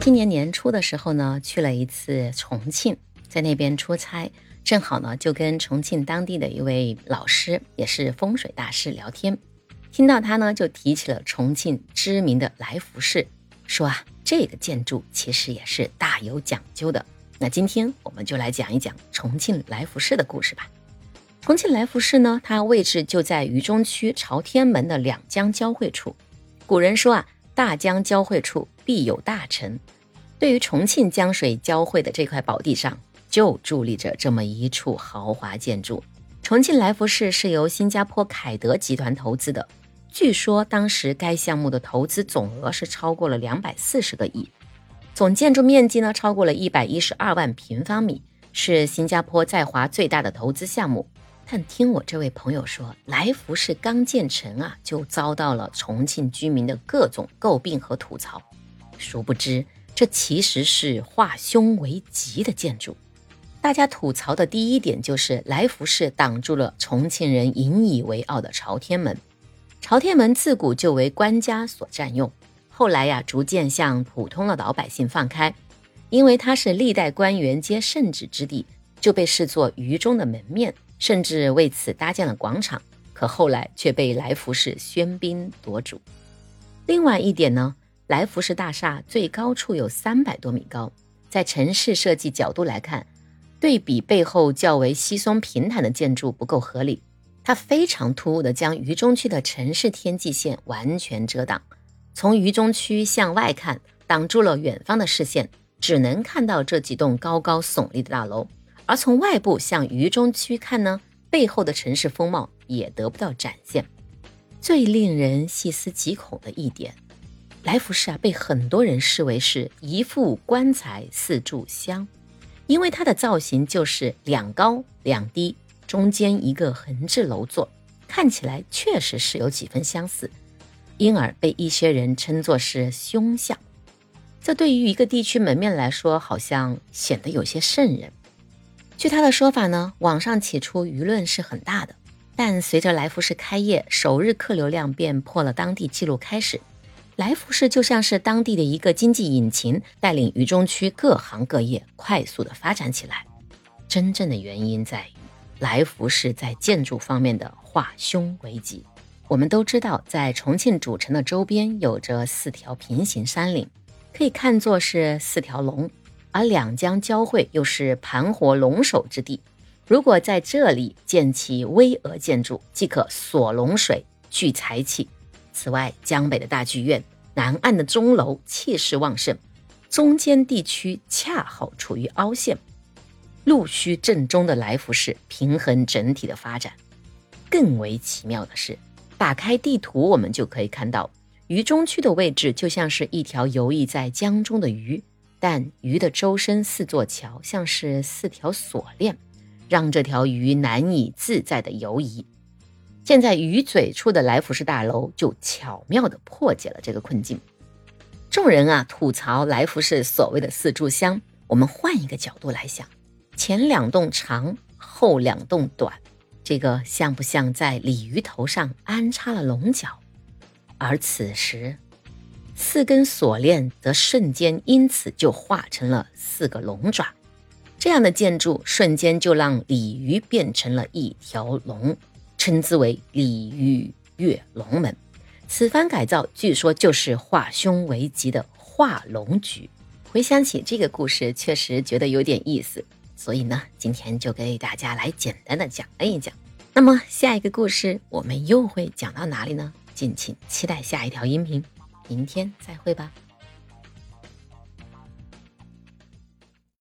今年年初的时候呢，去了一次重庆，在那边出差，正好呢就跟重庆当地的一位老师，也是风水大师聊天，听到他呢就提起了重庆知名的来福士，说啊这个建筑其实也是大有讲究的。那今天我们就来讲一讲重庆来福士的故事吧。重庆来福士呢，它位置就在渝中区朝天门的两江交汇处。古人说啊。大江交汇处必有大臣，对于重庆江水交汇的这块宝地上，就伫立着这么一处豪华建筑。重庆来福士是由新加坡凯德集团投资的，据说当时该项目的投资总额是超过了两百四十个亿，总建筑面积呢超过了一百一十二万平方米，是新加坡在华最大的投资项目。但听我这位朋友说，来福士刚建成啊，就遭到了重庆居民的各种诟病和吐槽。殊不知，这其实是化凶为吉的建筑。大家吐槽的第一点就是来福士挡住了重庆人引以为傲的朝天门。朝天门自古就为官家所占用，后来呀，逐渐向普通的老百姓放开，因为它是历代官员皆圣旨之地，就被视作渝中的门面。甚至为此搭建了广场，可后来却被来福士喧宾夺主。另外一点呢，来福士大厦最高处有三百多米高，在城市设计角度来看，对比背后较为稀松平坦的建筑不够合理。它非常突兀地将渝中区的城市天际线完全遮挡，从渝中区向外看，挡住了远方的视线，只能看到这几栋高高耸立的大楼。而从外部向渝中区看呢，背后的城市风貌也得不到展现。最令人细思极恐的一点，来福士啊，被很多人视为是一副棺材四炷香，因为它的造型就是两高两低，中间一个横置楼座，看起来确实是有几分相似，因而被一些人称作是凶相。这对于一个地区门面来说，好像显得有些瘆人。据他的说法呢，网上起初舆论是很大的，但随着来福士开业，首日客流量便破了当地纪录。开始，来福士就像是当地的一个经济引擎，带领渝中区各行各业快速的发展起来。真正的原因在于来福士在建筑方面的化凶为吉。我们都知道，在重庆主城的周边有着四条平行山岭，可以看作是四条龙。而两江交汇又是盘活龙首之地，如果在这里建起巍峨建筑，即可锁龙水聚财气。此外，江北的大剧院、南岸的钟楼气势旺盛，中间地区恰好处于凹陷，陆虚正中的来福士平衡整体的发展。更为奇妙的是，打开地图，我们就可以看到渝中区的位置就像是一条游弋在江中的鱼。但鱼的周身四座桥像是四条锁链，让这条鱼难以自在的游移。建在鱼嘴处的来福士大楼就巧妙地破解了这个困境。众人啊吐槽来福士所谓的四炷香，我们换一个角度来想，前两栋长，后两栋短，这个像不像在鲤鱼头上安插了龙角？而此时。四根锁链则瞬间因此就化成了四个龙爪，这样的建筑瞬间就让鲤鱼变成了一条龙，称之为鲤鱼跃龙门。此番改造据说就是化凶为吉的化龙局。回想起这个故事，确实觉得有点意思，所以呢，今天就给大家来简单的讲了一讲。那么下一个故事我们又会讲到哪里呢？敬请期待下一条音频。明天再会吧。